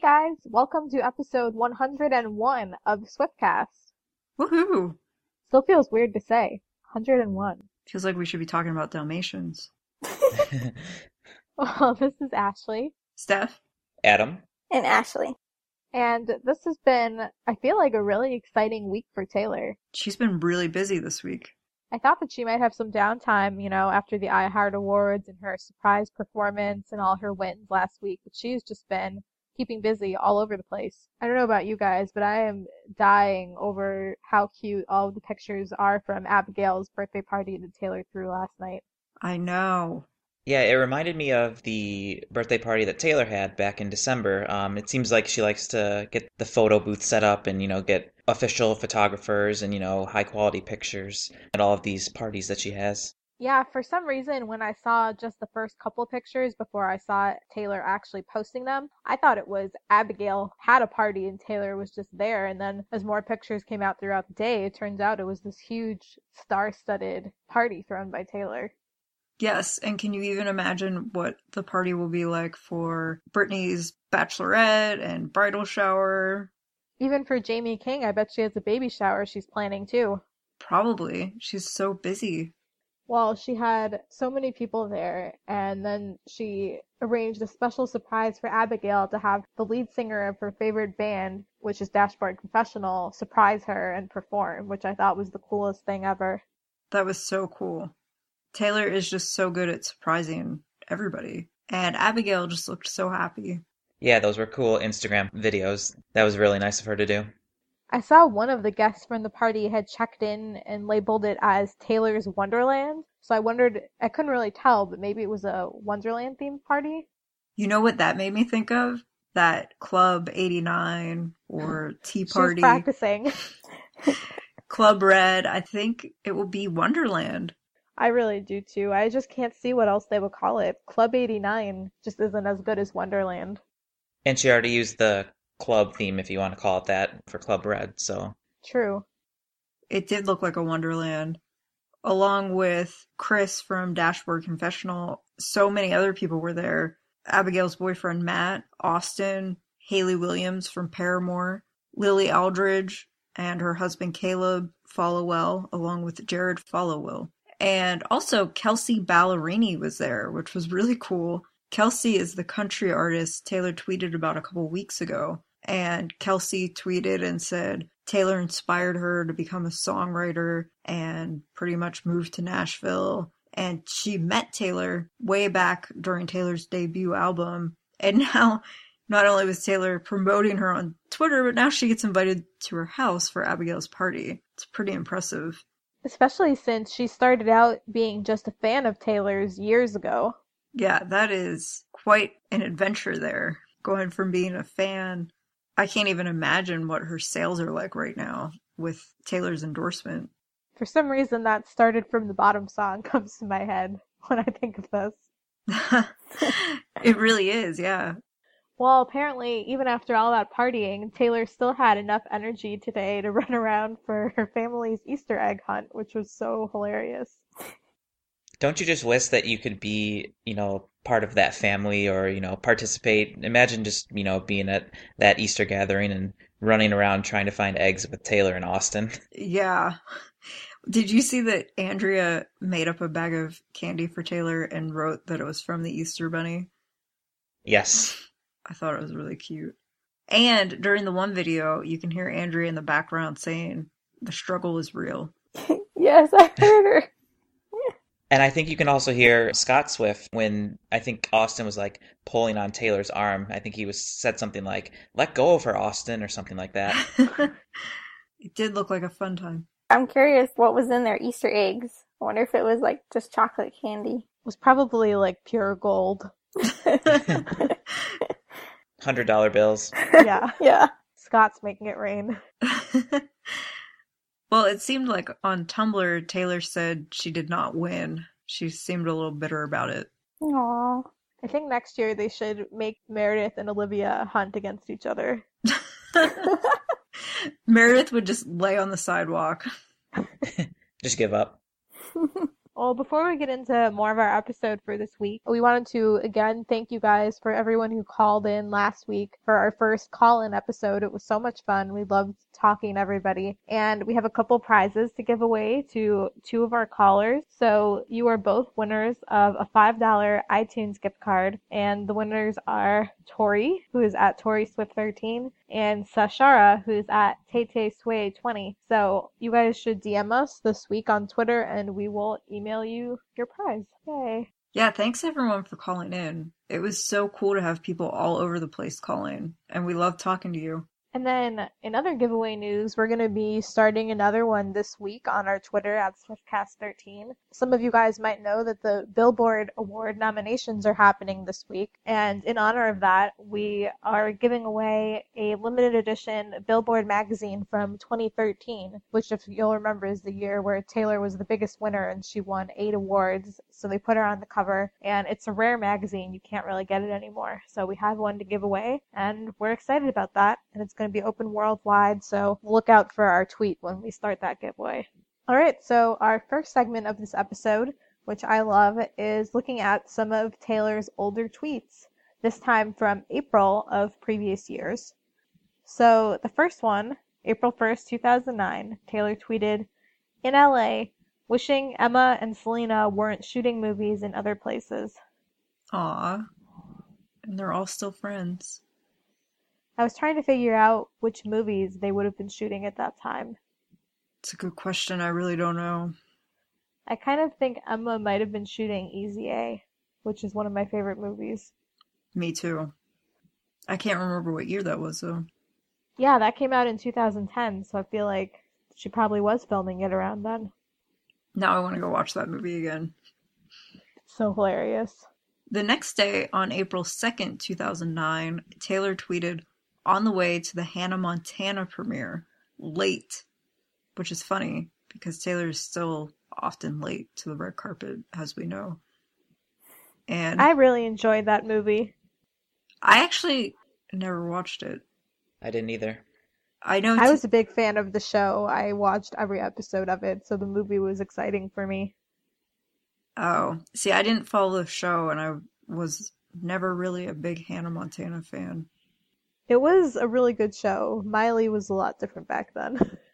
Hey guys, welcome to episode 101 of Swiftcast. Woohoo! Still feels weird to say. 101. Feels like we should be talking about Dalmatians. Well, oh, this is Ashley, Steph? Adam. and Ashley. and this has been, I feel like, a really exciting week for Taylor. She's been really busy this week. I thought that she might have some downtime, you know, after the iHeart Awards and her surprise performance and all her wins last week, but she's just been keeping busy all over the place. I don't know about you guys, but I am dying over how cute all the pictures are from Abigail's birthday party that Taylor threw last night. I know. Yeah, it reminded me of the birthday party that Taylor had back in December. Um, it seems like she likes to get the photo booth set up and, you know, get official photographers and, you know, high quality pictures at all of these parties that she has. Yeah, for some reason, when I saw just the first couple pictures before I saw Taylor actually posting them, I thought it was Abigail had a party and Taylor was just there. And then as more pictures came out throughout the day, it turns out it was this huge star studded party thrown by Taylor. Yes, and can you even imagine what the party will be like for Brittany's bachelorette and bridal shower? Even for Jaime King, I bet she has a baby shower she's planning too. Probably. She's so busy. Well, she had so many people there, and then she arranged a special surprise for Abigail to have the lead singer of her favorite band, which is Dashboard Confessional, surprise her and perform, which I thought was the coolest thing ever. That was so cool. Taylor is just so good at surprising everybody. And Abigail just looked so happy. Yeah, those were cool Instagram videos. That was really nice of her to do. I saw one of the guests from the party had checked in and labeled it as Taylor's Wonderland, so I wondered, I couldn't really tell, but maybe it was a Wonderland themed party. You know what that made me think of? That Club 89 or Tea She was Party. practicing. Club Red. I think it will be Wonderland. I really do too. I just can't see what else they would call it. Club 89 just isn't as good as Wonderland. And she already used the club theme, if you want to call it that, for Club Red. So, True. It did look like a Wonderland. Along with Chris from Dashboard Confessional, so many other people were there. Abigail's boyfriend Matt, Austin, Hayley Williams from Paramore, Lily Aldridge, and her husband Caleb Followill, along with Jared Followill. And also Kelsea Ballerini was there, which was really cool. Kelsey is the country artist Taylor tweeted about a couple weeks ago. And Kelsey tweeted and said Taylor inspired her to become a songwriter and pretty much moved to Nashville. And she met Taylor way back during Taylor's debut album. And now, not only was Taylor promoting her on Twitter, but now she gets invited to her house for Abigail's party. It's pretty impressive. Especially since she started out being just a fan of Taylor's years ago. Yeah, that is quite an adventure there. Going from being a fan, I can't even imagine what her sales are like right now with Taylor's endorsement. For some reason, that started from the bottom song comes to my head when I think of this. it really is, yeah. Well, apparently, even after all that partying, Taylor still had enough energy today to run around for her family's Easter egg hunt, which was so hilarious. Don't you just wish that you could be, you know, part of that family or, you know, participate? Imagine just, you know, being at that Easter gathering and running around trying to find eggs with Taylor and Austin. Yeah. Did you see that Andrea made up a bag of candy for Taylor and wrote that it was from the Easter Bunny? Yes. I thought it was really cute. And during the one video, you can hear Andrea in the background saying, the struggle is real. Yes, I heard her. And I think you can also hear Scott Swift when I think Austin was like pulling on Taylor's arm. I think he was said something like, "Let go of her, Austin," or something like that. it did look like a fun time. I'm curious what was in their Easter eggs. I wonder if it was like just chocolate candy. It was probably like pure gold. Hundred dollar bills. Yeah, yeah. Scott's making it rain. Well, it seemed like on Tumblr, Taylor said she did not win. She seemed a little bitter about it. Aww. I think next year they should make Meredith and Olivia hunt against each other. Meredith would just lay on the sidewalk. Just give up. Well, before we get into more of our episode for this week, we wanted to again thank you guys for everyone who called in last week for our first call in episode. It was so much fun. We loved talking everybody. And we have a couple prizes to give away to two of our callers. So you are both winners of a $5 iTunes gift card. And the winners are Tori, who is at Tori Swift 13, and Sashara, who's at Tay Sway 20. So you guys should DM us this week on Twitter and we will email you your prize. Yay. Yeah, thanks everyone for calling in. It was so cool to have people all over the place calling, and we love talking to you. And then in other giveaway news, we're going to be starting another one this week on our Twitter at SwiftCast13. Some of you guys might know that the Billboard Award nominations are happening this week. And in honor of that, we are giving away a limited edition Billboard magazine from 2013, which, if you'll remember, is the year where Taylor was the biggest winner and she won eight awards. So they put her on the cover. And it's a rare magazine. You can't really get it anymore. So we have one to give away. And we're excited about that. And it's going to be open worldwide, so look out for our tweet when we start that giveaway. Alright, so our first segment of this episode, which I love, is looking at some of Taylor's older tweets, this time from April of previous years. So the first one, April 1st, 2009, Taylor tweeted, In LA, wishing Emma and Selena weren't shooting movies in other places. Aw. And they're all still friends. I was trying to figure out which movies they would have been shooting at that time. It's a good question. I really don't know. I kind of think Emma might have been shooting Easy A, which is one of my favorite movies. Me too. I can't remember what year that was though. Yeah, that came out in 2010, so I feel like she probably was filming it around then. Now I want to go watch that movie again. So hilarious. The next day, on April 2nd, 2009, Taylor tweeted, on the way to the Hannah Montana premiere, late, which is funny because Taylor is still often late to the red carpet, as we know. And I really enjoyed that movie. I actually never watched it. I didn't either. I know I was a big fan of the show. I watched every episode of it, so the movie was exciting for me. Oh, see, I didn't follow the show, and I was never really a big Hannah Montana fan. It was a really good show. Miley was a lot different back then.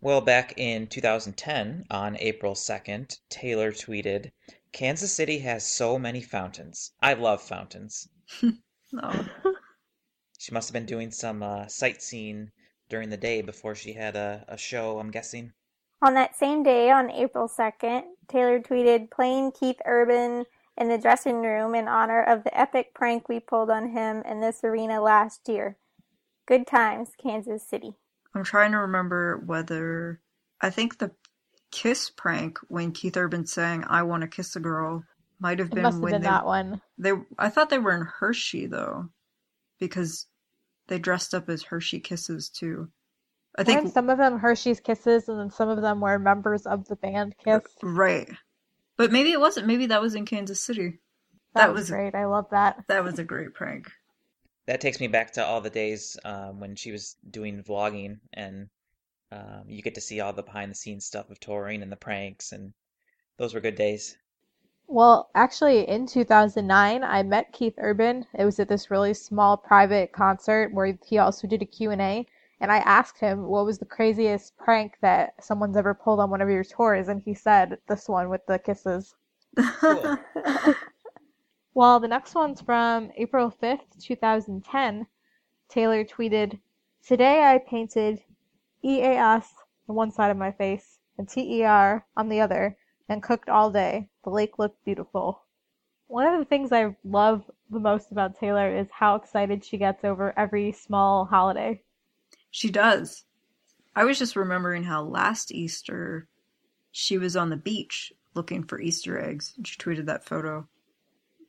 Well, back in 2010, on April 2nd, Taylor tweeted, Kansas City has so many fountains. I love fountains. No. She must have been doing some uh, sightseeing during the day before she had a, a show, I'm guessing. On that same day, on April 2nd, Taylor tweeted, playing Keith Urban in the dressing room in honor of the epic prank we pulled on him in this arena last year. Good times, Kansas City. I'm trying to remember whether I think the kiss prank when Keith Urban sang "I Want to Kiss a Girl" might have It been must have when been they that one. they. I thought they were in Hershey though, because they dressed up as Hershey Kisses too. I Weren't think some of them Hershey's Kisses, and then some of them were members of the band Kiss. right, but maybe it wasn't. Maybe that was in Kansas City. That, That was, was- great. I love that. That was a great prank. That takes me back to all the days um, when she was doing vlogging, and um, you get to see all the behind the scenes stuff of touring and the pranks, and those were good days. Well, actually, in 2009, I met Keith Urban. It was at this really small private concert where he also did a Q&A, and I asked him what was the craziest prank that someone's ever pulled on one of your tours, and he said this one with the kisses. Cool. Well, the next one's from April 5th, 2010. Taylor tweeted, Today I painted EAS on one side of my face and TER on the other and cooked all day. The lake looked beautiful. One of the things I love the most about Taylor is how excited she gets over every small holiday. She does. I was just remembering how last Easter she was on the beach looking for Easter eggs. And she tweeted that photo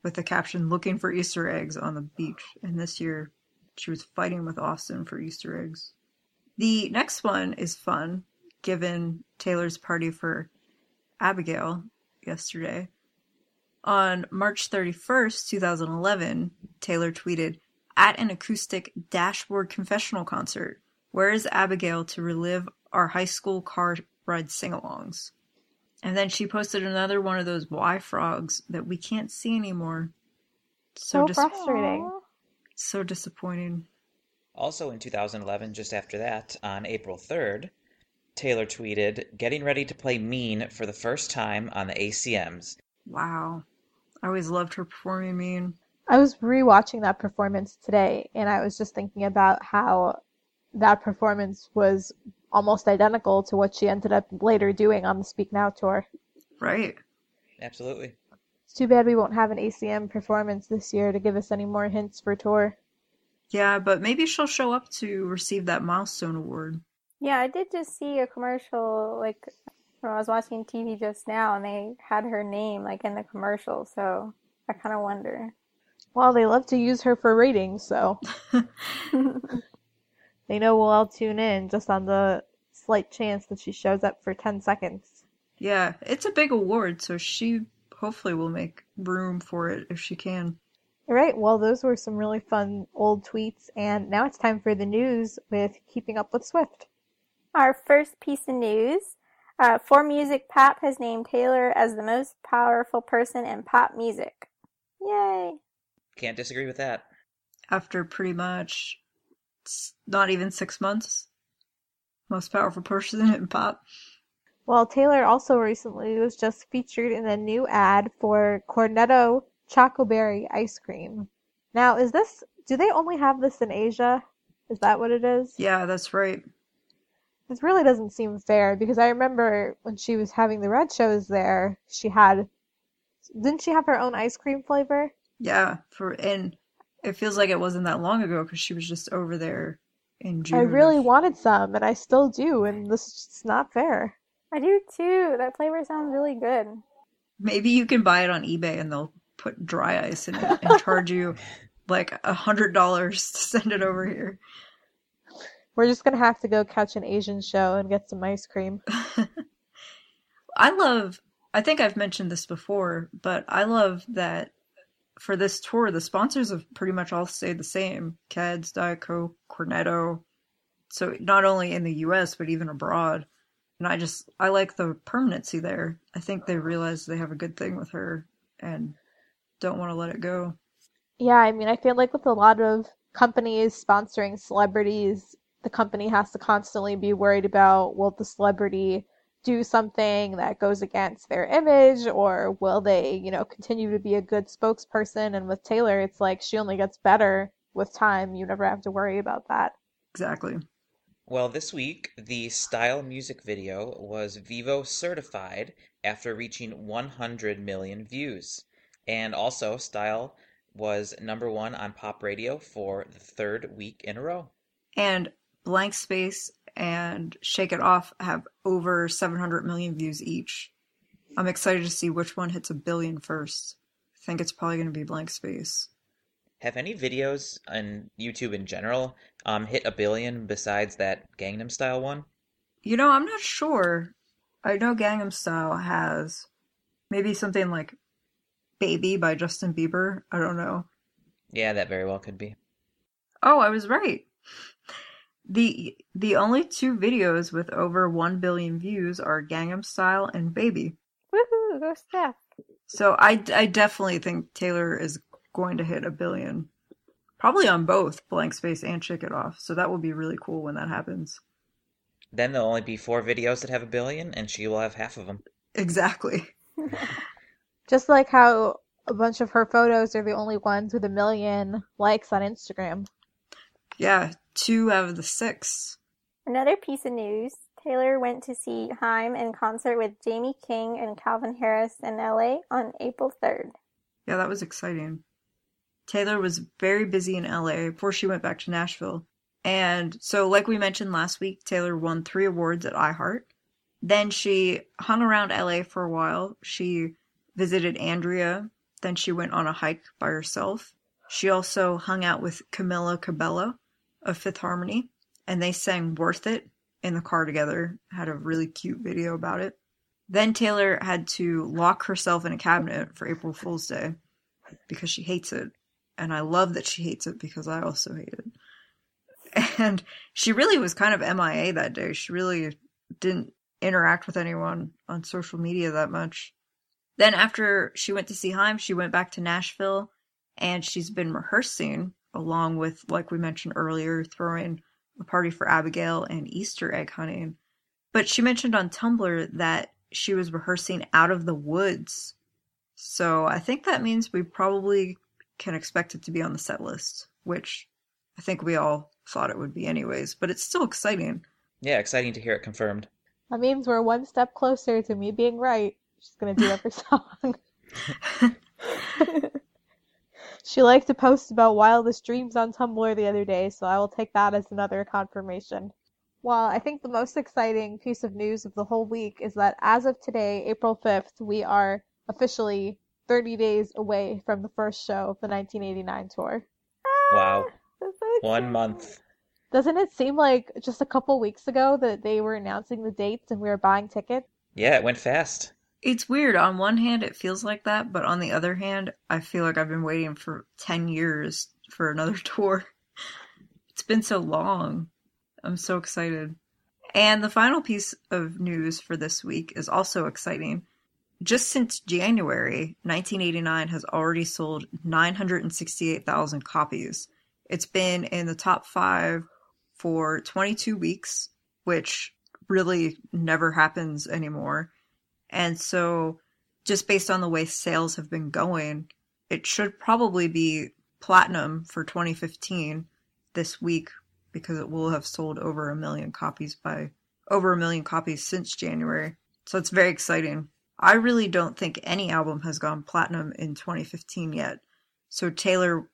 with the caption looking for Easter eggs on the beach. And this year she was fighting with Austin for Easter eggs. The next one is fun, given Taylor's party for Abigail yesterday. On March 31st, 2011, Taylor tweeted, At an acoustic dashboard confessional concert, where is Abigail to relive our high school car ride sing alongs? And then she posted another one of those yfrogs that we can't see anymore. So, dis- frustrating. So disappointing. Also in 2011, just after that, on April 3rd, Taylor tweeted, getting ready to play Mean for the first time on the ACMs. Wow. I always loved her performing mean. I was rewatching that performance today, and I was just thinking about how that performance was almost identical to what she ended up later doing on the Speak Now tour. Right. Absolutely. It's too bad we won't have an ACM performance this year to give us any more hints for tour. Yeah, but maybe she'll show up to receive that milestone award. Yeah, I did just see a commercial like when I was watching TV just now, and they had her name like in the commercial. So I kind of wonder. Well, they love to use her for ratings, so they know we'll all tune in just on the slight chance that she shows up for 10 seconds. Yeah, it's a big award, so she hopefully will make room for it if she can. All right, well, those were some really fun old tweets, and now it's time for the news with Keeping Up with Swift. Our first piece of news: uh, For Music Pop has named Taylor as the most powerful person in pop music. Yay! Can't disagree with that. After pretty much s- not even six months, most powerful person in pop. Well, Taylor also recently was just featured in a new ad for Cornetto Chocoberry ice cream. Now, is this, do they only have this in Asia? Is that what it is? Yeah, that's right. This really doesn't seem fair because I remember when she was having the red shows there, she had, didn't she have her own ice cream flavor? Yeah, for and it feels like it wasn't that long ago because she was just over there in June. I really wanted some, and I still do, and this is just not fair. I do too. That flavor sounds really good. Maybe you can buy it on eBay and they'll put dry ice in it and charge you like a hundred dollars to send it over here. We're just gonna have to go catch an Asian show and get some ice cream. I love, I think I've mentioned this before, but I love that for this tour, the sponsors have pretty much all stayed the same Keds, Diet Cornetto. So not only in the US, but even abroad. And I just, I like the permanency there. I think they realize they have a good thing with her and don't want to let it go. Yeah, I mean, I feel like with a lot of companies sponsoring celebrities, the company has to constantly be worried about will the celebrity do something that goes against their image or will they, you know, continue to be a good spokesperson? And with Taylor, it's like she only gets better with time. You never have to worry about that. Exactly. Well, this week, the Style music video was Vevo certified after reaching 100 million views. And also, Style was number one on pop radio for the third week in a row. And Blank Space and Shake It Off have over 700 million views each. I'm excited to see which one hits a billion first. I think it's probably going to be Blank Space. Have any videos on YouTube in general um, hit a billion besides that Gangnam Style one? You know, I'm not sure. I know Gangnam Style has maybe something like Baby by Justin Bieber. I don't know. Yeah, that very well could be. Oh, I was right. The the only two videos with over 1 billion views are Gangnam Style and Baby. Woohoo! Go Steph. So I, I definitely think Taylor is going to hit a billion. Probably on both Blank Space and Shake It Off. So that will be really cool when that happens. Then there'll only be four videos that have a billion, and she will have half of them. Exactly. Just like how a bunch of her photos are the only ones with a million likes on Instagram. Yeah, two out of the six. Another piece of news Taylor went to see Haim in concert with Jaime King and Calvin Harris in LA on April 3rd. Yeah, that was exciting. Taylor was very busy in LA before she went back to Nashville. And so, like we mentioned last week, Taylor won three awards at iHeart. Then she hung around LA for a while. She visited Andrea. Then she went on a hike by herself. She also hung out with Camila Cabello of Fifth Harmony, and they sang Worth It in the car together. Had a really cute video about it. Then Taylor had to lock herself in a cabinet for April Fool's Day because she hates it. And I love that she hates it because I also hate it. And she really was kind of MIA that day. She really didn't interact with anyone on social media that much. Then after she went to see Haim, she went back to Nashville and she's been rehearsing along with, like we mentioned earlier, throwing a party for Abigail and Easter egg hunting. But she mentioned on Tumblr that she was rehearsing out of the woods. So I think that means we probably can expect it to be on the set list, which I think we all thought it would be anyways, but it's still exciting. Yeah, exciting to hear it confirmed. That means we're one step closer to me being right. She's gonna do every song. she liked to post about wildest dreams on Tumblr the other day, so I will take that as another confirmation. Well, I think the most exciting piece of news of the whole week is that as of today, April 5th, we are officially 30 days away from the first show of the 1989 tour. Wow. Ah, so One month. Doesn't it seem like just a couple weeks ago that they were announcing the dates and we were buying tickets? Yeah, it went fast. It's weird. On one hand, it feels like that, but on the other hand, I feel like I've been waiting for 10 years for another tour. It's been so long. I'm so excited. And the final piece of news for this week is also exciting. Just since January, 1989 has already sold 968,000 copies. It's been in the top five for 22 weeks, which really never happens anymore. And so, just based on the way sales have been going, it should probably be platinum for 2015 this week because it will have sold over a million copies by over a million copies since January. So it's very exciting. I really don't think any album has gone platinum in 2015 yet. So Taylor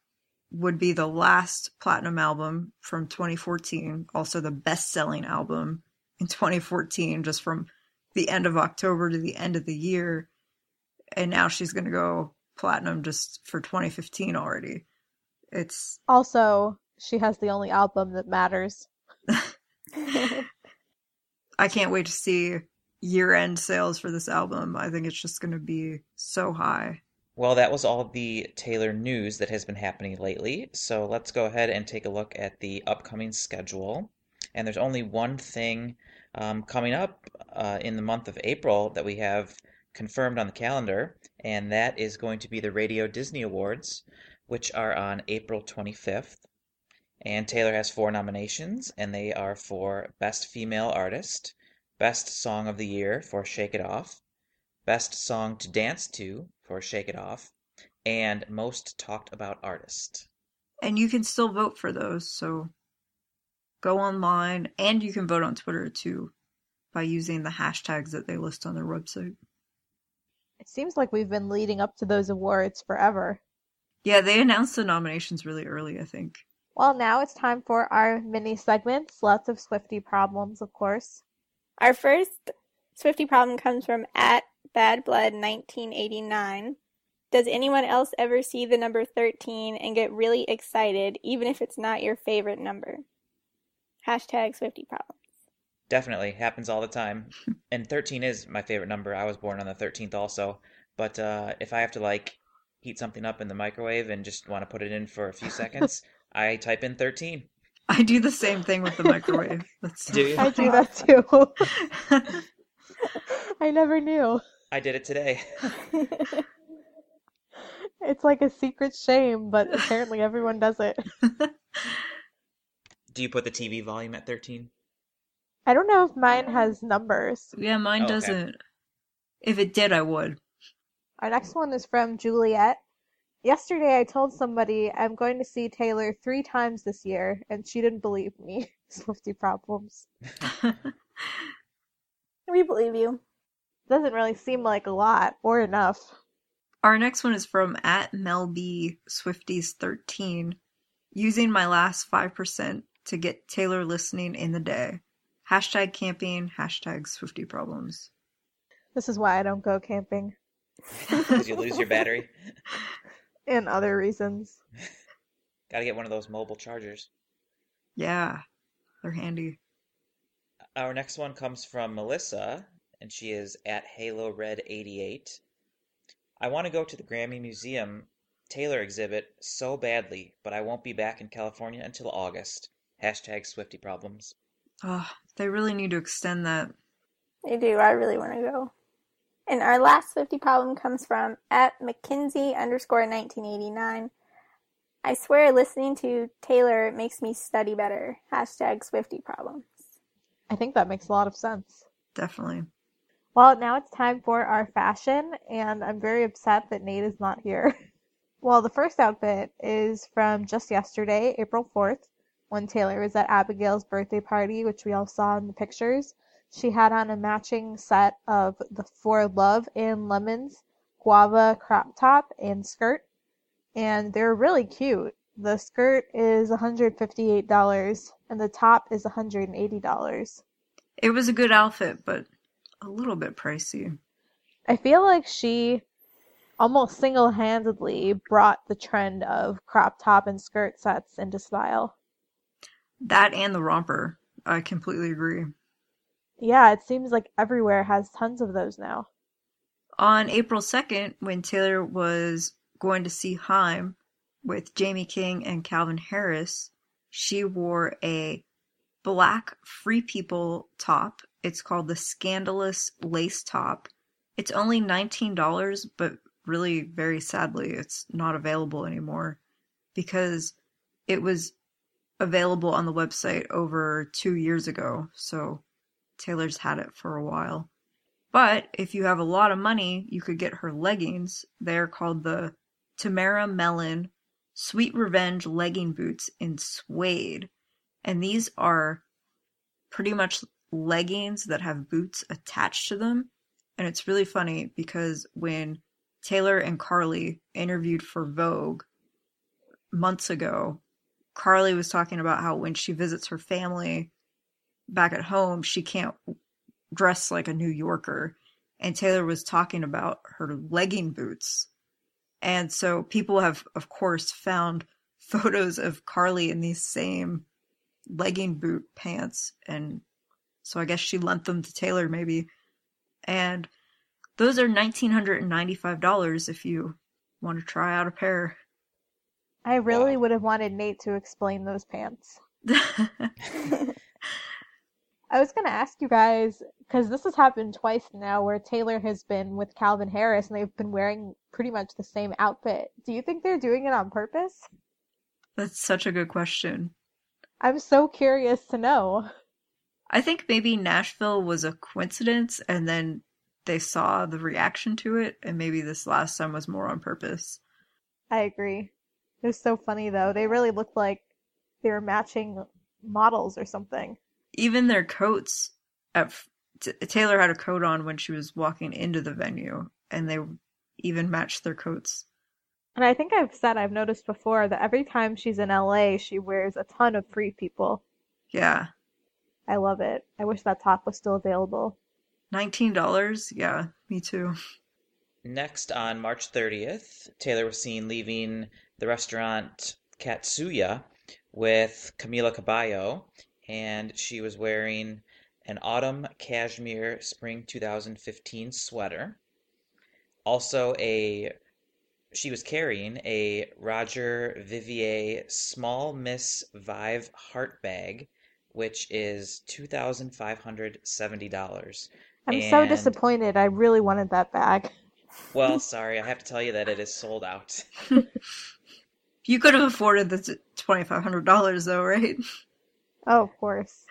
would be the last platinum album from 2014, also the best selling album in 2014, just from the end of October to the end of the year. And now she's going to go platinum just for 2015 already. It's Also, she has the only album that matters. I can't wait to see year end sales for this album. I think it's just going to be so high. Well, that was all the Taylor news that has been happening lately. So let's go ahead and take a look at the upcoming schedule. And there's only one thing um, coming up uh, in the month of April that we have confirmed on the calendar, and that is going to be the Radio Disney Awards, which are on April 25th. And Taylor has four nominations, and they are for Best Female Artist, Best Song of the Year for Shake It Off, Best Song to Dance to for Shake It Off, and Most Talked About Artist. And you can still vote for those. So go online and you can vote on Twitter too by using the hashtags that they list on their website. It seems like we've been leading up to those awards forever. Yeah, they announced the nominations really early, I think. Well, now it's time for our mini segments. Lots of Swifty problems, of course. Our first Swifty problem comes from at badblood1989. Does anyone else ever see the number 13 and get really excited, even if it's not your favorite number? Hashtag Swifty problem. Definitely happens all the time. and 13 is my favorite number. I was born on the 13th also. But uh, if I have to like heat something up in the microwave and just want to put it in for a few seconds, I type in 13. I do the same thing with the microwave. That's so Do you? I do that too. I never knew. I did it today. It's like a secret shame, but apparently everyone does it. Do you put the TV volume at 13? I don't know if mine has numbers. yeah, mine Oh, okay. doesn't. If it did, I would. Our next one is from Juliet. Yesterday I told somebody I'm going to see Taylor three times this year, and she didn't believe me. Swifty problems. We believe you. Doesn't really seem like a lot or enough. Our next one is from at Mel B Swifties thirteen. Using my last five percent to get Taylor listening in the day. Hashtag camping. Hashtag Swifty problems. This is why I don't go camping, Because you lose your battery. and other reasons. Gotta get one of those mobile chargers. Yeah, they're handy. Our next one comes from Melissa, and she is at Halo Red 88. I want to go to the Grammy Museum Taylor exhibit so badly, but I won't be back in California until August. Hashtag Swifty problems. Oh, they really need to extend that. I do. I really want to go. And our last Swifty problem comes from at McKinsey underscore 1989. I swear listening to Taylor makes me study better. Hashtag Swifty problems. I think that makes a lot of sense. Definitely. Well, now it's time for our fashion, and I'm very upset that Nate is not here. well, the first outfit is from just yesterday, April 4th, when Taylor was at Abigail's birthday party, which we all saw in the pictures. She had on a matching set of the For Love and Lemons guava crop top and skirt, and they're really cute. The skirt is $158 and the top is $180. It was a good outfit, but a little bit pricey. I feel like she almost single handedly brought the trend of crop top and skirt sets into style. That and the romper. I completely agree. Yeah, it seems like everywhere has tons of those now. On April 2nd, when Taylor was going to see Haim with Jaime King and Calvin Harris, she wore a black Free People top. It's called the Scandalous Lace Top. It's only $19, but really, very sadly, it's not available anymore because it was available on the website over two years ago. So Taylor's had it for a while. But if you have a lot of money, you could get her leggings. They're called the Tamara Mellon Sweet Revenge legging boots in suede. And these are pretty much leggings that have boots attached to them. And it's really funny because when Taylor and Carly interviewed for Vogue months ago, Carly was talking about how when she visits her family back at home, she can't dress like a New Yorker. And Taylor was talking about her legging boots. And so people have, of course, found photos of Carly in these same legging boot pants. And so I guess she lent them to Taylor maybe. And those are $1,995 if you want to try out a pair. I really Wow. would have wanted Nate to explain those pants. I was going to ask you guys, because this has happened twice now, where Taylor has been with Calvin Harris and they've been wearing pretty much the same outfit. Do you think they're doing it on purpose? That's such a good question. I'm so curious to know. I think maybe Nashville was a coincidence and then they saw the reaction to it, and maybe this last time was more on purpose. I agree. It was so funny though. They really looked like they were matching models or something. Even their coats. At, f- T- Taylor had a coat on when she was walking into the venue, and they even matched their coats. And I think I've said I've noticed before that every time she's in LA, she wears a ton of free people. Yeah. I love it. I wish that top was still available. $19? Yeah, me too. Next, on March 30th, Taylor was seen leaving the restaurant Katsuya with Camila Cabello, and she was wearing an autumn cashmere spring 2015 sweater. Also, a she was carrying a Roger Vivier Small Miss Vive heart bag, which is two thousand five hundred seventy dollars. I'm so disappointed. I really wanted that bag. Well, sorry, I have to tell you that it is sold out. You could have afforded the $2,500 though, right? Oh, of course.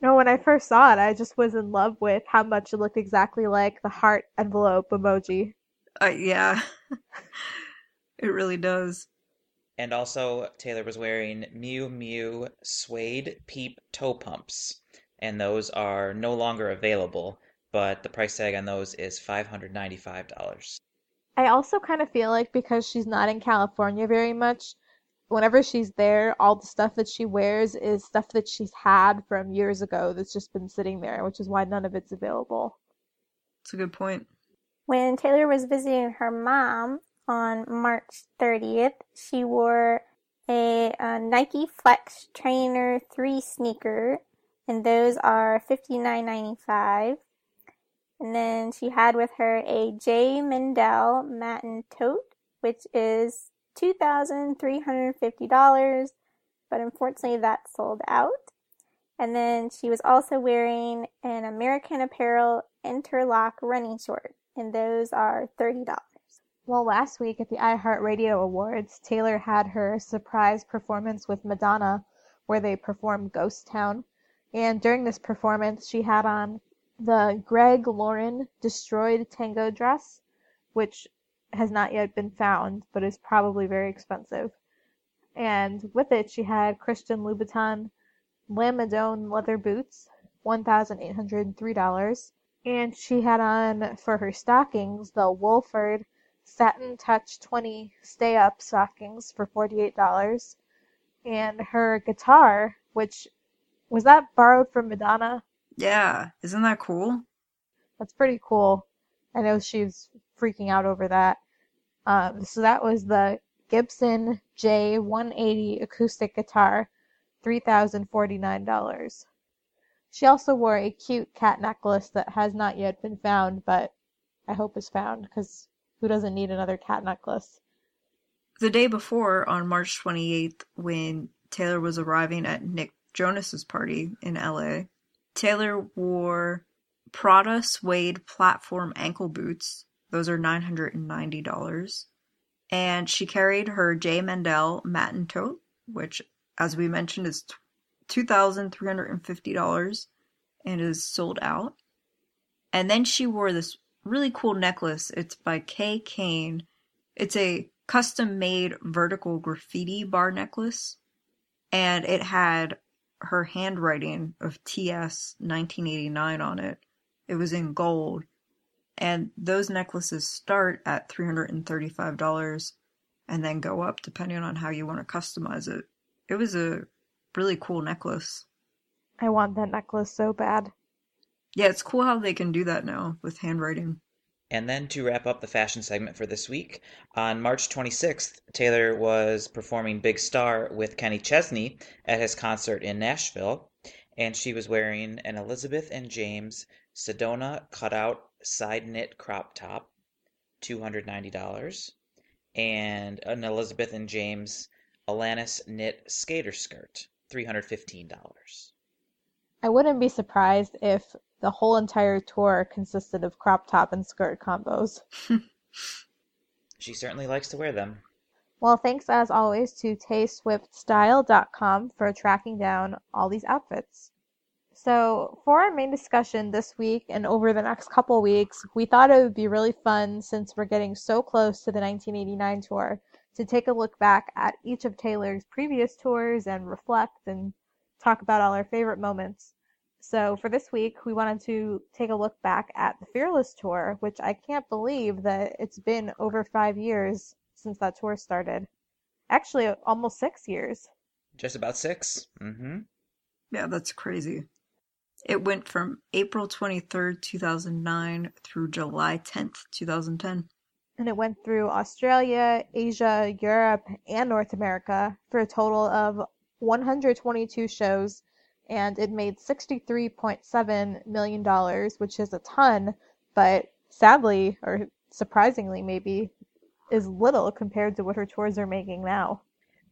No, when I first saw it, I just was in love with how much it looked exactly like the heart envelope emoji. Uh, yeah. it really does. And also, Taylor was wearing Miu Miu suede peep toe pumps, and those are no longer available, but the price tag on those is $595. I also kind of feel like because she's not in California very much, whenever she's there, all the stuff that she wears is stuff that she's had from years ago that's just been sitting there, which is why none of it's available. It's a good point. When Taylor was visiting her mom on March 30th, she wore a, uh Nike Flex Trainer 3 sneaker, and those are $59.95. And then she had with her a J. Mendel Matin tote, which is $2,350, but unfortunately that sold out. And then she was also wearing an American Apparel interlock running short, and those are $30. Well, last week at the iHeartRadio Awards, Taylor had her surprise performance with Madonna, where they performed Ghost Town. And during this performance, she had on the Greg Lauren Destroyed Tango dress, which has not yet been found, but is probably very expensive. And with it, she had Christian Louboutin Lamadone leather boots, $1,803. And she had on for her stockings the Wolford Satin Touch 20 Stay Up stockings for $48. And her guitar, which was that borrowed from Madonna? Yeah, isn't that cool? That's pretty cool. I know she's freaking out over that. Um, so that was the Gibson J180 acoustic guitar, $3,049. She also wore a cute cat necklace that has not yet been found, but I hope is found because who doesn't need another cat necklace? The day before, on March 28th, when Taylor was arriving at Nick Jonas's party in LA, Taylor wore Prada suede platform ankle boots. Those are $990. And she carried her J. Mendel Matin tote, which, as we mentioned, is $2,350 and is sold out. And then she wore this really cool necklace. It's by Kay Kane. It's a custom made vertical graffiti bar necklace. And it had her handwriting of TS 1989 on it. It was in gold. And those necklaces start at $335 and then go up depending on how you want to customize it. It was a really cool necklace. I want that necklace so bad. Yeah, it's cool how they can do that now with handwriting. And then to wrap up the fashion segment for this week, on March 26th, Taylor was performing Big Star with Kenny Chesney at his concert in Nashville, and she was wearing an Elizabeth and James Sedona cutout side knit crop top, $290, and an Elizabeth and James Alanis knit skater skirt, $315. I wouldn't be surprised if the whole entire tour consisted of crop top and skirt combos. She certainly likes to wear them. Well, thanks as always to tayswiftstyle.com for tracking down all these outfits. So, for our main discussion this week and over the next couple weeks, we thought it would be really fun since we're getting so close to the 1989 tour to take a look back at each of Taylor's previous tours and reflect and talk about all our favorite moments. So, for this week, we wanted to take a look back at the Fearless Tour, which I can't believe that it's been over five years since that tour started. Actually, almost six years. Just about six. Mm-hmm. Yeah, that's crazy. It went from April 23rd, 2009 through July 10th, 2010. And it went through Australia, Asia, Europe, and North America for a total of 122 shows, and it made $63.7 million, which is a ton, but sadly, or surprisingly maybe, is little compared to what her tours are making now.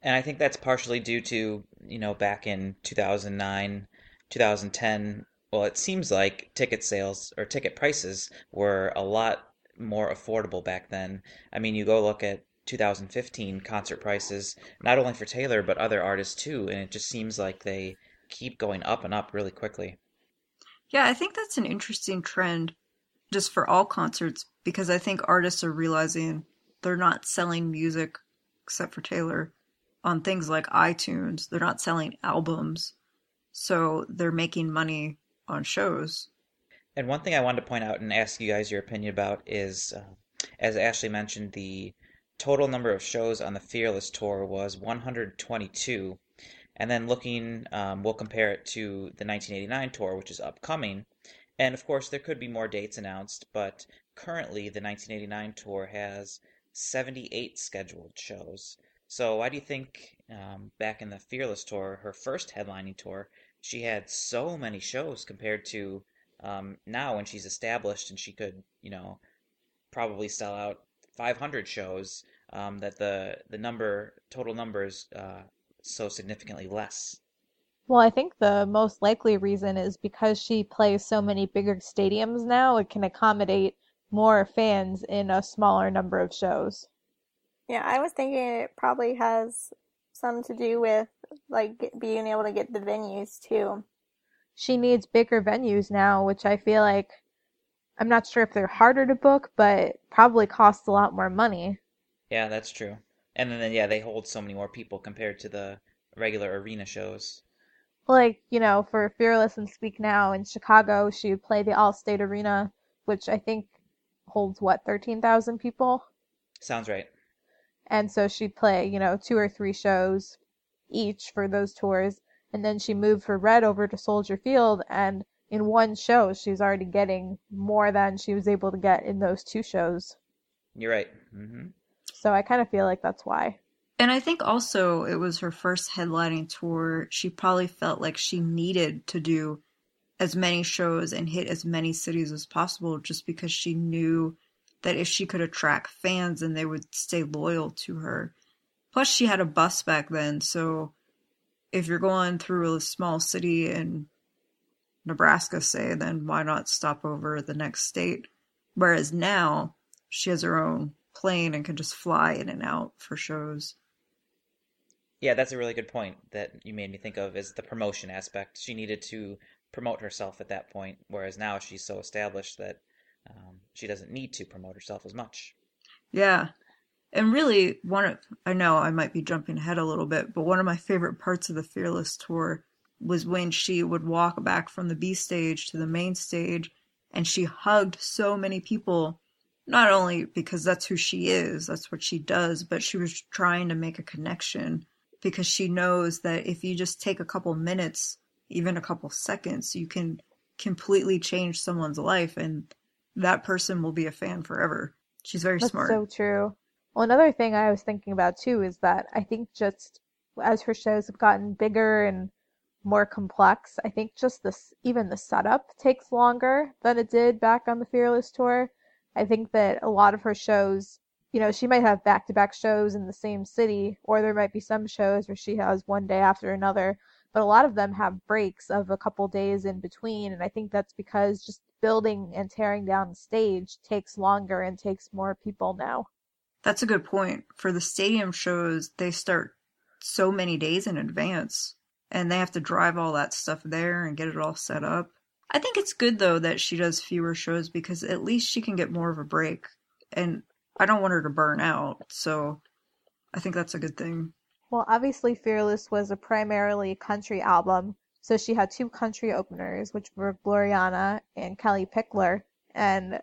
And I think that's partially due to, you know, back in 2009, 2010, well, it seems like ticket sales or ticket prices were a lot more affordable back then. I mean, you go look at 2015 concert prices, not only for Taylor, but other artists too, and it just seems like they keep going up and up really quickly. Yeah, I think that's an interesting trend just for all concerts because I think artists are realizing they're not selling music, except for Taylor, on things like iTunes. They're not selling albums. So they're making money on shows. And one thing I wanted to point out and ask you guys your opinion about is, uh, as Ashley mentioned, the total number of shows on the Fearless tour was 122. And then looking, um, we'll compare it to the 1989 tour, which is upcoming. And of course, there could be more dates announced, but currently the 1989 tour has 78 scheduled shows. So why do you think um, back in the Fearless tour, her first headlining tour, she had so many shows compared to um, now when she's established and she could, you know, probably sell out 500 shows, um, that the the number total numbers uh, so significantly less. Well, I think the most likely reason is because she plays so many bigger stadiums now, it can accommodate more fans in a smaller number of shows. Yeah, I was thinking it probably has some to do with like being able to get the venues too. She needs bigger venues now, which I feel like I'm not sure if they're harder to book, but probably costs a lot more money. Yeah, that's true. And then yeah, they hold so many more people compared to the regular arena shows. Like, you know, for Fearless and Speak Now in Chicago, she would play the Allstate Arena, which I think holds what, 13,000 people? Sounds right. And so she'd play, you know, two or three shows each for those tours. And then she moved for Red over to Soldier Field. And in one show, she was already getting more than she was able to get in those two shows. You're right. hmm So I kind of feel like that's why. And I think also it was her first headlining tour. She probably felt like she needed to do as many shows and hit as many cities as possible just because she knew that if she could attract fans and they would stay loyal to her. Plus she had a bus back then, so if you're going through a small city in Nebraska, say, then why not stop over the next state? Whereas now she has her own plane and can just fly in and out for shows. Yeah, that's a really good point that you made me think of is the promotion aspect. She needed to promote herself at that point, whereas now she's so established that um, she doesn't need to promote herself as much. Yeah. And really, one of, I know I might be jumping ahead a little bit, but one of my favorite parts of the Fearless tour was when she would walk back from the B stage to the main stage and she hugged so many people, not only because that's who she is, that's what she does, but she was trying to make a connection because she knows that if you just take a couple minutes, even a couple seconds, you can completely change someone's life and that person will be a fan forever. She's very That's smart. so true. Well, another thing I was thinking about too is that I think just as her shows have gotten bigger and more complex, I think just this even the setup takes longer than it did back on the Fearless tour. I think that a lot of her shows, you know, she might have back to back shows in the same city, or there might be some shows where she has one day after another, but a lot of them have breaks of a couple days in between. And I think that's because just building and tearing down the stage takes longer and takes more people now. That's a good point. For the stadium shows, they start so many days in advance and they have to drive all that stuff there and get it all set up. I think it's good though that she does fewer shows because at least she can get more of a break. And I don't want her to burn out, so I think that's a good thing. Well, obviously, Fearless was a primarily country album, so she had two country openers, which were Gloriana and Kellie Pickler. And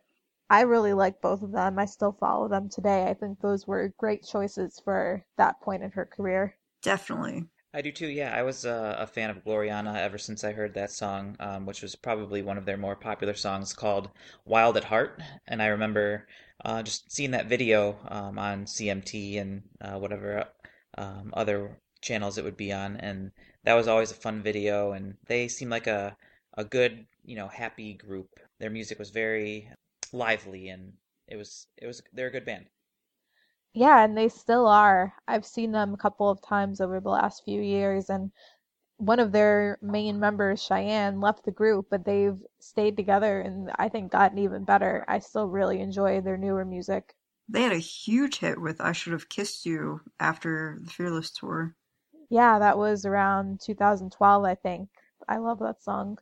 I really like both of them. I still follow them today. I think those were great choices for that point in her career. Definitely. I do too. Yeah, I was uh, a fan of Gloriana ever since I heard that song, um, which was probably one of their more popular songs called "Wild at Heart." And I remember uh, just seeing that video um, on CMT and uh, whatever um, other channels it would be on, and that was always a fun video. And they seemed like a a good, you know, happy group. Their music was very lively, and it was it was they're a good band. Yeah, and they still are. I've seen them a couple of times over the last few years, and one of their main members, Cheyenne, left the group, but they've stayed together and I think gotten even better. I still really enjoy their newer music. They had a huge hit with I Should Have Kissed You after the Fearless tour. Yeah, that was around 2012, I think. I love that song.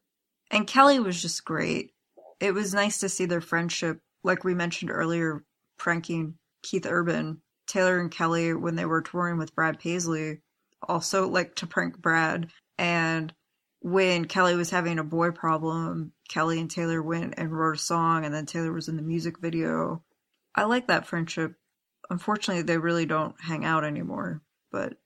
And Kellie was just great. It was nice to see their friendship, like we mentioned earlier, pranking Keith Urban. Taylor and Kellie when they were touring with Brad Paisley, also like to prank Brad. And when Kellie was having a boy problem, Kellie and Taylor went and wrote a song, and then Taylor was in the music video. I like that friendship. Unfortunately, they really don't hang out anymore, but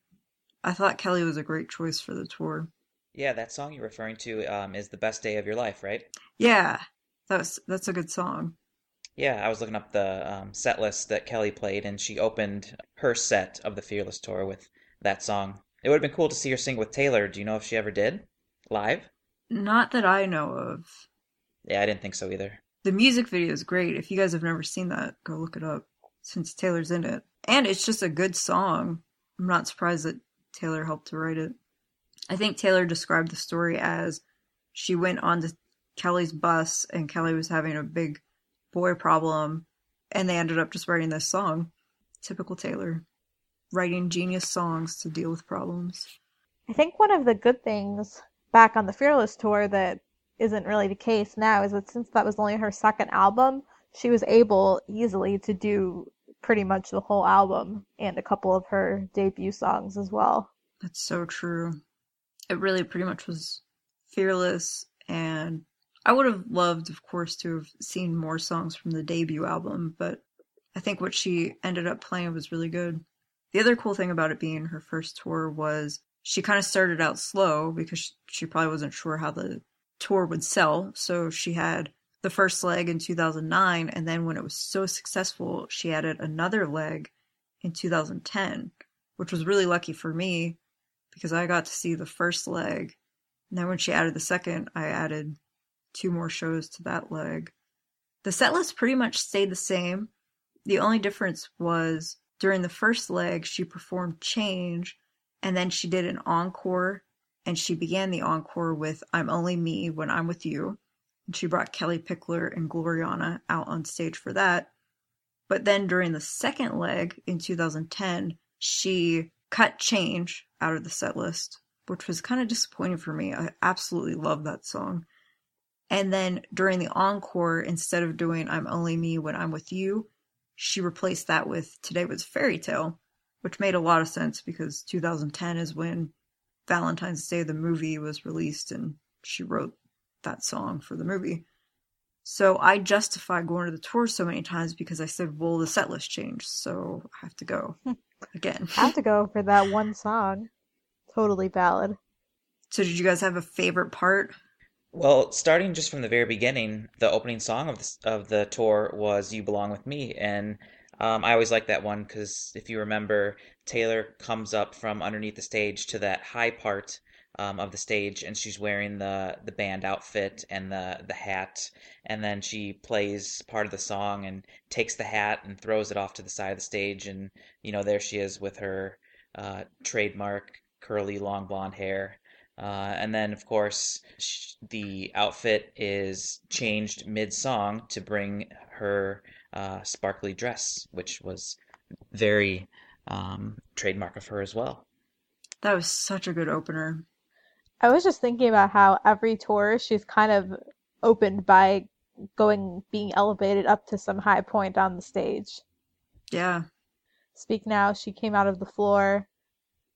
I thought Kellie was a great choice for the tour. Yeah, that song you're referring to um, is "The Best Day of Your Life," right? Yeah, that's that's a good song. Yeah, I was looking up the um, set list that Kellie played, and she opened her set of the Fearless tour with that song. It would have been cool to see her sing with Taylor. Do you know if she ever did live? Not that I know of. Yeah, I didn't think so either. The music video is great. If you guys have never seen that, go look it up since Taylor's in it. And it's just a good song. I'm not surprised that Taylor helped to write it. I think Taylor described the story as she went on to Kellie's bus and Kellie was having a big boy problem and they ended up just writing this song. Typical Taylor. Writing genius songs to deal with problems. I think one of the good things back on the Fearless tour that isn't really the case now is that since that was only her second album, she was able easily to do pretty much the whole album and a couple of her debut songs as well. That's so true. It really pretty much was Fearless and I would have loved, of course, to have seen more songs from the debut album, but I think what she ended up playing was really good. The other cool thing about it being her first tour was she kind of started out slow because she probably wasn't sure how the tour would sell. So she had the first leg in 2009, and then when it was so successful, she added another leg in 2010, which was really lucky for me because I got to see the first leg. And then when she added the second, I added two more shows to that leg. The set list pretty much stayed the same. The only difference was during the first leg, she performed Change, and then she did an encore, and she began the encore with I'm Only Me When I'm With You. And she brought Kellie Pickler and Gloriana out on stage for that. But then during the second leg in 2010, she cut Change out of the set list, which was kind of disappointing for me. I absolutely love that song. And then during the encore, instead of doing I'm Only Me When I'm With You, she replaced that with Today Was Fairy Tale, which made a lot of sense because 2010 is when Valentine's Day, the movie, was released, and she wrote that song for the movie. So I justify going to the tour so many times because I said, well, the set list changed, so I have to go again. I have to go for that one song. Totally valid. So did you guys have a favorite part? Well, starting just from the very beginning, the opening song of the, of the tour was "You Belong with Me," and um, I always like that one because if you remember, Taylor comes up from underneath the stage to that high part um, of the stage, and she's wearing the the band outfit and the the hat, and then she plays part of the song and takes the hat and throws it off to the side of the stage, and you know there she is with her uh, trademark curly long blonde hair uh, and then, of course, sh- the outfit is changed mid song to bring her uh, sparkly dress, which was very um, trademark of her as well. That was such a good opener. I was just thinking about how every tour she's kind of opened by going being elevated up to some high point on the stage. Yeah. Speak Now, she came out of the floor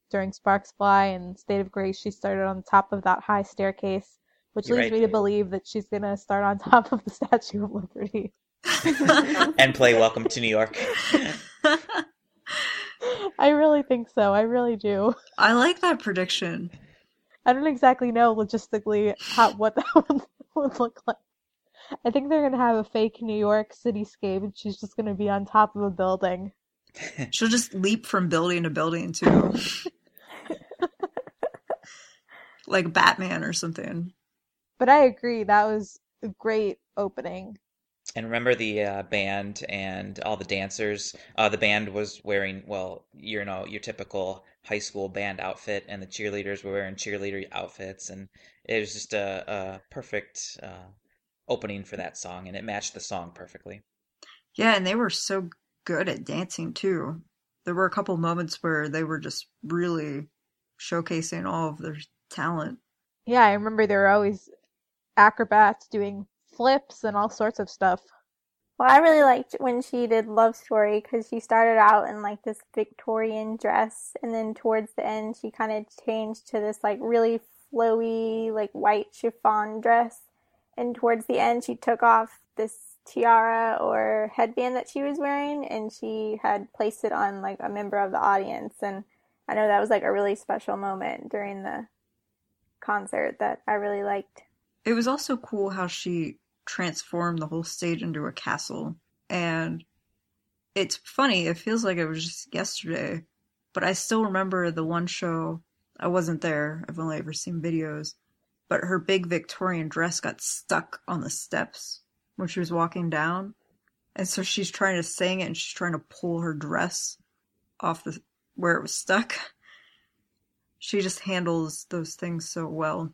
during Sparks Fly and State of Grace, she started on top of that high staircase, which You're leads right. me to believe that she's gonna start on top of the Statue of Liberty. and play Welcome to New York. I really think so. I really do. I like that prediction. I don't exactly know logistically how what that would, would look like. I think they're gonna have a fake New York cityscape, and she's just gonna be on top of a building. She'll just leap from building to building too. Like Batman or something. But I agree, that was a great opening. And remember the uh, band and all the dancers. Uh, the band was wearing well, you know, your typical high school band outfit, and the cheerleaders were wearing cheerleader outfits, and it was just a, a perfect uh, opening for that song, and it matched the song perfectly. Yeah, and they were so good at dancing too. There were a couple moments where they were just really showcasing all of their talent. Yeah, I remember there were always acrobats doing flips and all sorts of stuff. Well, I really liked when she did Love Story because she started out in like this Victorian dress, and then towards the end, she kind of changed to this like really flowy, like white chiffon dress. And towards the end, she took off this tiara or headband that she was wearing, and she had placed it on like a member of the audience. And I know that was like a really special moment during the concert that I really liked. It was also cool how she transformed the whole stage into a castle. And it's funny, it feels like it was just yesterday, but I still remember the one show. I wasn't there, I've only ever seen videos. But her big Victorian dress got stuck on the steps when she was walking down. And so she's trying to sing it and she's trying to pull her dress off the where it was stuck. She just handles those things so well.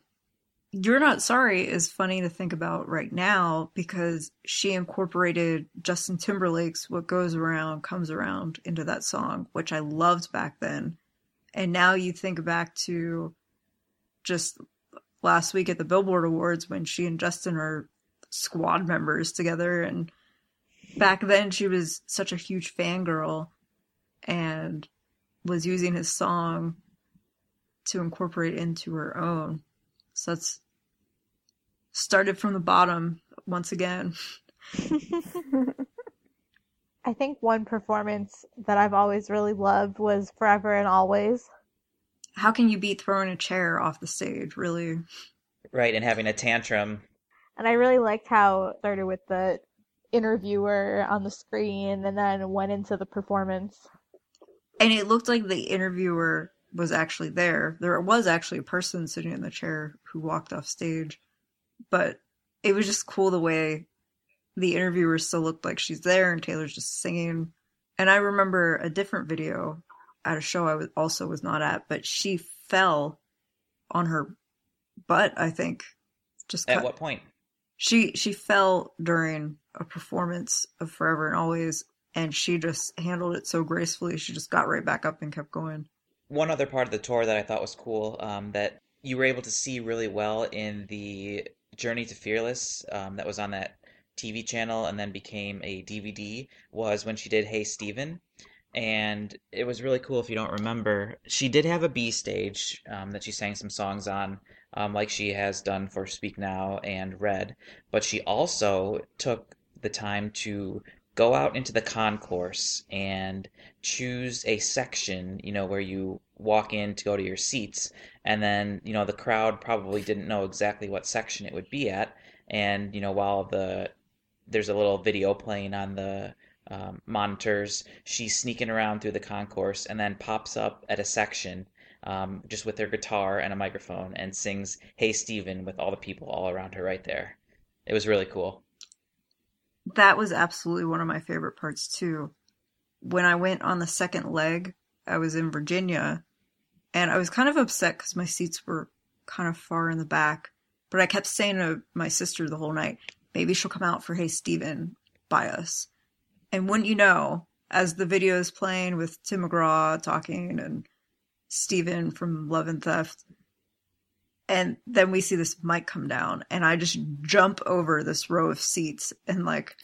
You're Not Sorry is funny to think about right now because she incorporated Justin Timberlake's What Goes Around Comes Around into that song, which I loved back then. And now you think back to just last week at the Billboard Awards when she and Justin are squad members together. And back then she was such a huge fangirl and was using his song to incorporate into her own. So that's started from the bottom once again. I think one performance that I've always really loved was Forever and Always. How can you beat throwing a chair off the stage, really? Right, and having a tantrum. And I really liked how it started with the interviewer on the screen and then went into the performance. And it looked like the interviewer was actually there. There was actually a person sitting in the chair who walked off stage. But it was just cool the way the interviewer still looked like she's there and Taylor's just singing. And I remember a different video at a show I was also was not at, but she fell on her butt, I think. Just At cut- what point? she she fell during a performance of Forever and Always and she just handled it so gracefully. She just got right back up and kept going. One other part of the tour that I thought was cool um, that you were able to see really well in the Journey to Fearless um, that was on that TV channel and then became a DVD was when she did Hey Stephen. And it was really cool if you don't remember. She did have a B stage um, that she sang some songs on, um, like she has done for Speak Now and Red. But she also took the time to go out into the concourse and choose a section, you know, where you walk in to go to your seats. And then, you know, the crowd probably didn't know exactly what section it would be at. And, you know, while the there's a little video playing on the um, monitors, she's sneaking around through the concourse and then pops up at a section um, just with her guitar and a microphone and sings Hey Stephen with all the people all around her right there. It was really cool. That was absolutely one of my favorite parts too. When I went on the second leg, I was in Virginia and I was kind of upset because my seats were kind of far in the back. But I kept saying to my sister the whole night, maybe she'll come out for Hey Stephen by us. And wouldn't you know, as the video is playing with Tim McGraw talking and Stephen from Love and Theft, and then we see this mic come down, and I just jump over this row of seats and like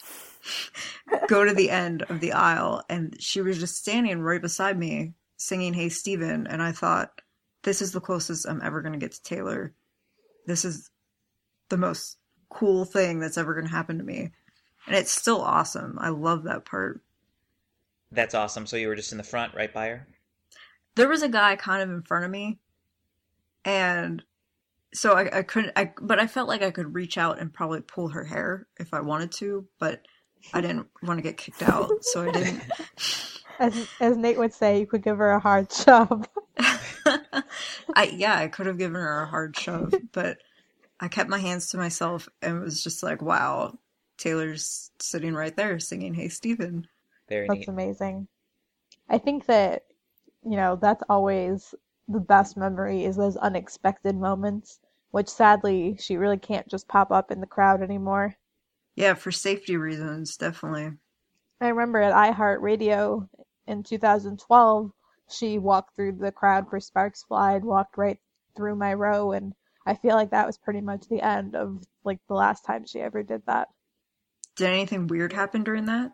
go to the end of the aisle. And she was just standing right beside me singing Hey Stephen. And I thought, this is the closest I'm ever going to get to Taylor. This is the most cool thing that's ever going to happen to me. And it's still awesome. I love that part. That's awesome. So you were just in the front right by her? There was a guy kind of in front of me, and so I, I couldn't. I but I felt like I could reach out and probably pull her hair if I wanted to, but I didn't want to get kicked out, so I didn't. As as Nate would say, you could give her a hard shove. I yeah, I could have given her a hard shove, but I kept my hands to myself and was just like, "Wow, Taylor's sitting right there singing Hey Stephen." Very That's neat. amazing. I think that, you know, that's always the best memory is those unexpected moments, which sadly she really can't just pop up in the crowd anymore. Yeah, for safety reasons, definitely. I remember at iHeartRadio in 2012, she walked through the crowd for Sparks Fly and walked right through my row, and I feel like that was pretty much the end of like the last time she ever did that. Did anything weird happen during that?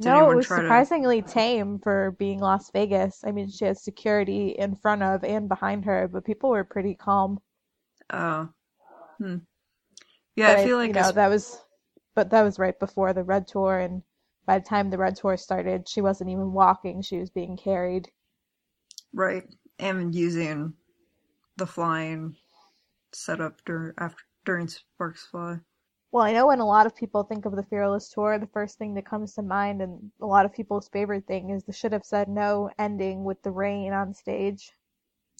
Did No, it was try to- surprisingly tame for being Las Vegas. I mean, she had security in front of and behind her, but people were pretty calm. Oh, hmm. Yeah, But I feel like you know that was, but that was right before the Red Tour, and by the time the Red Tour started, she wasn't even walking; she was being carried. right, and using the flying setup after during Sparks Fly. Well, I know when a lot of people think of the Fearless Tour, the first thing that comes to mind, and a lot of people's favorite thing, is the should have said no ending with the rain on stage.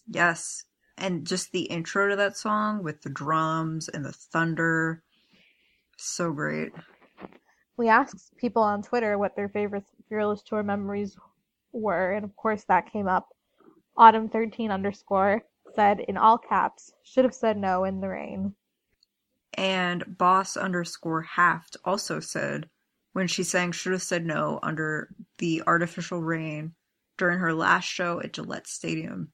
Yes, and just the intro to that song with the drums and the thunder, so great. We asked people on Twitter what their favorite Fearless Tour memories were, and of course that came up. Autumn13 underscore said in all caps, should have said no in the rain. And boss underscore Haft also said when she sang should have said no under the artificial rain during her last show at Gillette Stadium.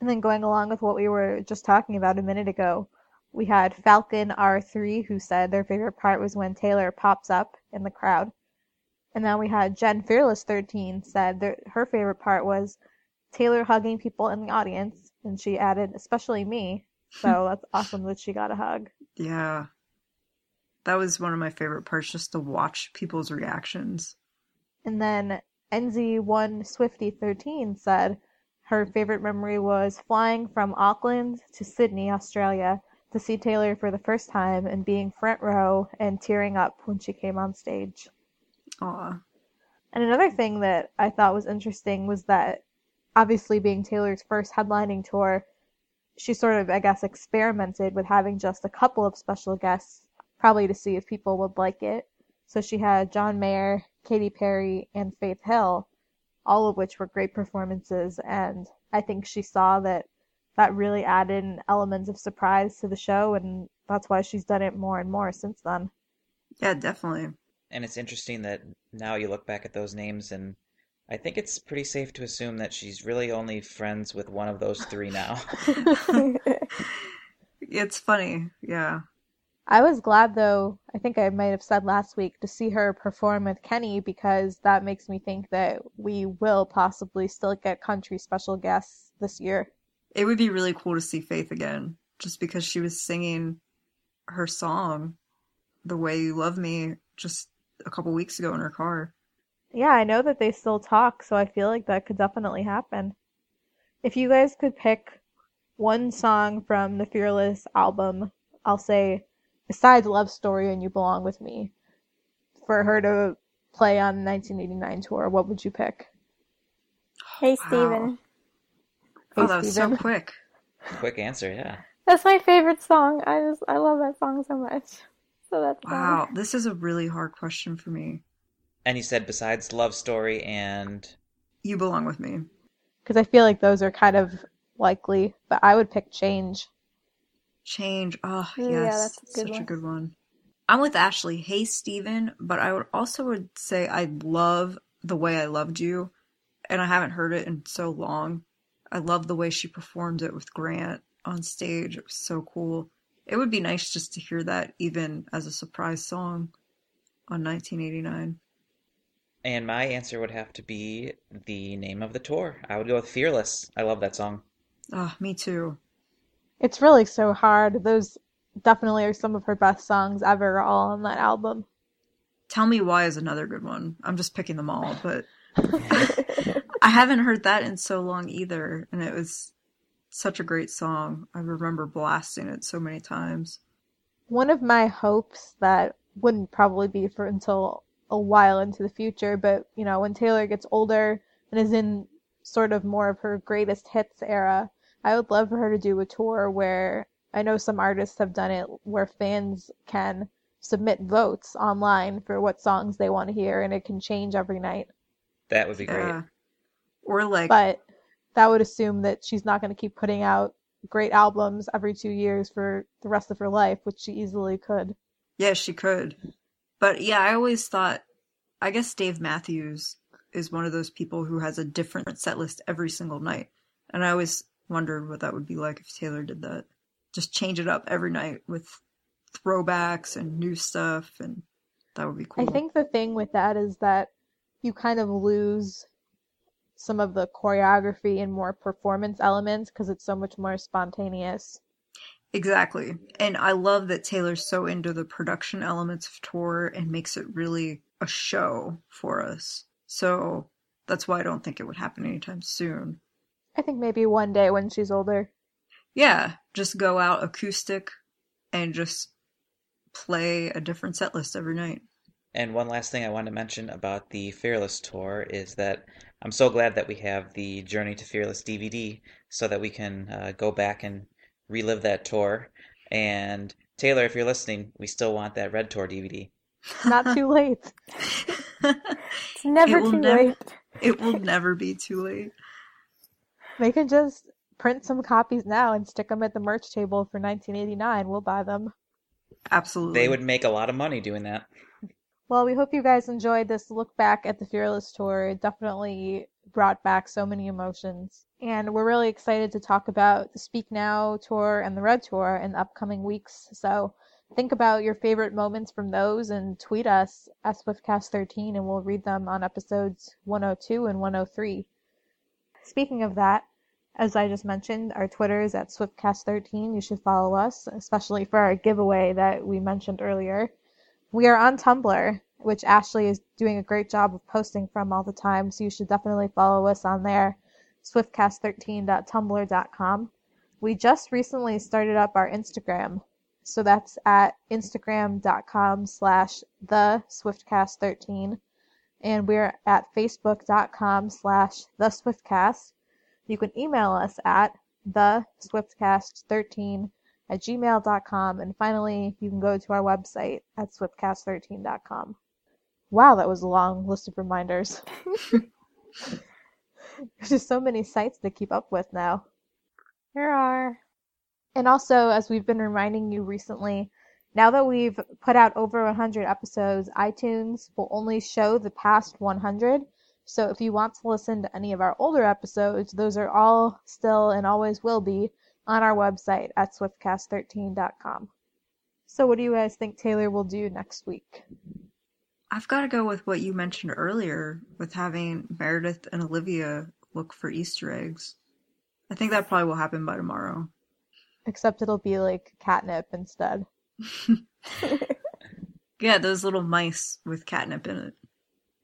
And then going along with what we were just talking about a minute ago, we had Falcon R3 who said their favorite part was when Taylor pops up in the crowd. And then we had Jen Fearless 13 said that her favorite part was Taylor hugging people in the audience, and she added, especially me. So that's awesome that she got a hug. Yeah. That was one of my favorite parts, just to watch people's reactions. And then NZ1 Swifty 13 said her favorite memory was flying from Auckland to Sydney, Australia, to see Taylor for the first time and being front row and tearing up when she came on stage. Aw. And another thing that I thought was interesting was that obviously being Taylor's first headlining tour, she sort of, I guess, experimented with having just a couple of special guests, probably to see if people would like it. So she had John Mayer, Katy Perry, and Faith Hill, all of which were great performances. And I think she saw that that really added an elements of surprise to the show, and that's why she's done it more and more since then. Yeah, definitely. And it's interesting that now you look back at those names, and I think it's pretty safe to assume that she's really only friends with one of those three now. It's funny. Yeah. I was glad though, I think I might have said last week, to see her perform with Kenny because that makes me think that we will possibly still get country special guests this year. It would be really cool to see Faith again, just because she was singing her song, The Way You Love Me, just a couple weeks ago in her car. Yeah, I know that they still talk, so I feel like that could definitely happen. If you guys could pick one song from the Fearless album, I'll say, besides Love Story and You Belong With Me, for her to play on the 1989 tour, what would you pick? hey, Wow. Stephen. Oh, Hey, that was Stephen. so quick. Quick answer, yeah. That's my favorite song. I just I love that song so much. So that's fun. Wow, this is a really hard question for me. And you said besides Love Story and You belong with me. Because I feel like those are kind of likely, but I would pick Change. Change. Oh, Yeah, yes. that's a good Such a good one. I'm with Ashley. Hey, Stephen, but I would also would say I love the way I loved you, and I haven't heard it in so long. I love the way she performed it with Grant on stage. It was so cool. It would be nice just to hear that even as a surprise song on 1989. And my answer would have to be the name of the tour. I would go with Fearless. I love that song. Ah, me too. It's really so hard. Those definitely are some of her best songs ever, all on that album. Tell Me Why is another good one. I'm just picking them all, but I haven't heard that in so long either, and it was such a great song. I remember blasting it so many times. One of my hopes that wouldn't probably be for until a while into the future, but you know, when Taylor gets older and is in sort of more of her greatest hits era, I would love for her to do a tour where I know some artists have done it where fans can submit votes online for what songs they want to hear and it can change every night. That would be great. Yeah. Or like, But that would assume that she's not going to keep putting out great albums every two years for the rest of her life, which she easily could. yeah, she could. But yeah, I always thought, I guess Dave Matthews is one of those people who has a different set list every single night. And I always wondered what that would be like if Taylor did that. Just change it up every night with throwbacks and new stuff, and that would be cool. I think the thing with that is that you kind of lose some of the choreography and more performance elements because it's so much more spontaneous. Exactly. And I love that Taylor's so into the production elements of tour and makes it really a show for us. So that's why I don't think it would happen anytime soon. I think maybe one day when she's older. Yeah, just go out acoustic and just play a different set list every night. And one last thing I wanted to mention about the Fearless tour is that I'm so glad that we have the Journey to Fearless DVD so that we can uh, go back and relive that tour. And Taylor, if you're listening, we still want that Red Tour DVD. Not too late. It's never It too never- late. it will never be too late. They can just print some copies now and stick them at the merch table for 1989. We'll buy them. Absolutely. They would make a lot of money doing that. Well, we hope you guys enjoyed this look back at the Fearless tour. It definitely brought back so many emotions. And we're really excited to talk about the Speak Now tour and the Red tour in the upcoming weeks. So think about your favorite moments from those and tweet us at SwiftCast13 and we'll read them on episodes 102 and 103. Speaking of that, as I just mentioned, our Twitter is at SwiftCast13. You should follow us, especially for our giveaway that we mentioned earlier. We are on Tumblr, which Ashley is doing a great job of posting from all the time, so you should definitely follow us on there, swiftcast13.tumblr.com. We just recently started up our Instagram, so that's at instagram.com slash the swiftcast13, and we're at facebook.com slash the swiftcast. You can email us at the swiftcast13 at gmail.com. And finally, you can go to our website at swiftcast13.com. Wow, that was a long list of reminders. There's just so many sites to keep up with now. There are. And also, as we've been reminding you recently, now that we've put out over 100 episodes, iTunes will only show the past 100. So if you want to listen to any of our older episodes, those are all still and always will be on our website at swiftcast13.com. So what do you guys think Taylor will do next week? I've got to go with what you mentioned earlier with having Meredith and Olivia look for Easter eggs. I think that probably will happen by tomorrow. Except it'll be like catnip instead. Yeah, those little mice with catnip in it.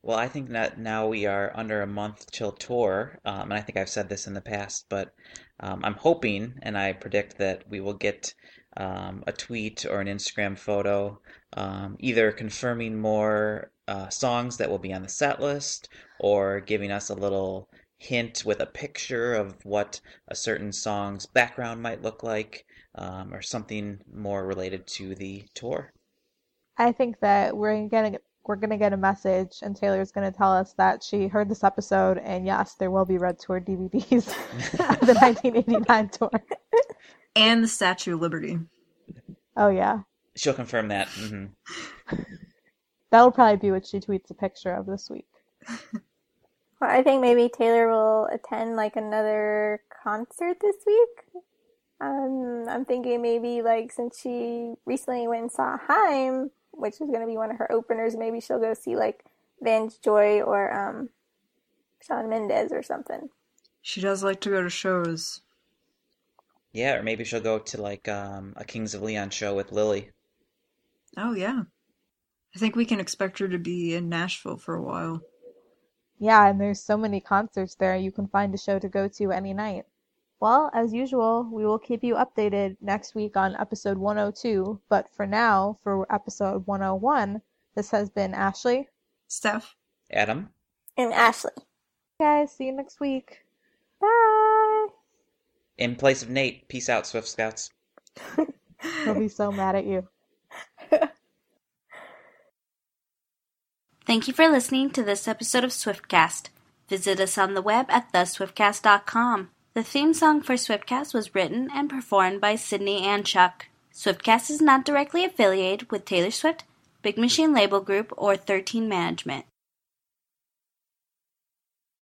Well, I think that now we are under a month till tour, um, and I think I've said this in the past, but um, I'm hoping and I predict that we will get um, a tweet or an Instagram photo, um, either confirming more uh, songs that will be on the set list or giving us a little hint with a picture of what a certain song's background might look like, um, or something more related to the tour. I think that we're gonna we're gonna get a message, and Taylor's gonna tell us that she heard this episode, and yes, there will be Red Tour DVDs of the 1989 tour. And the Statue of Liberty. Oh yeah, She'll confirm that. hmm that'll probably be what she tweets a picture of this week. Well, I think maybe Taylor will attend like another concert this week. Um, I'm thinking maybe like since she recently went and saw Haim, which is going to be one of her openers, maybe she'll go see like Vance Joy or um, Shawn Mendes or something. She does like to go to shows. Yeah, or maybe she'll go to like um, a Kings of Leon show with Lily. Oh, yeah. I think we can expect her to be in Nashville for a while. Yeah, and there's so many concerts there. You can find a show to go to any night. Well, as usual, we will keep you updated next week on episode 102. But for now, for episode 101, this has been Ashley. Steph? Adam? And Ashley. Guys, see you next week. Bye. In place of Nate, peace out, Swift Scouts. He'll be so mad at you. Thank you for listening to this episode of Swiftcast. Visit us on the web at theswiftcast.com. The theme song for Swiftcast was written and performed by Sydney and Chuck. Swiftcast is not directly affiliated with Taylor Swift, Big Machine Label Group, or 13 Management.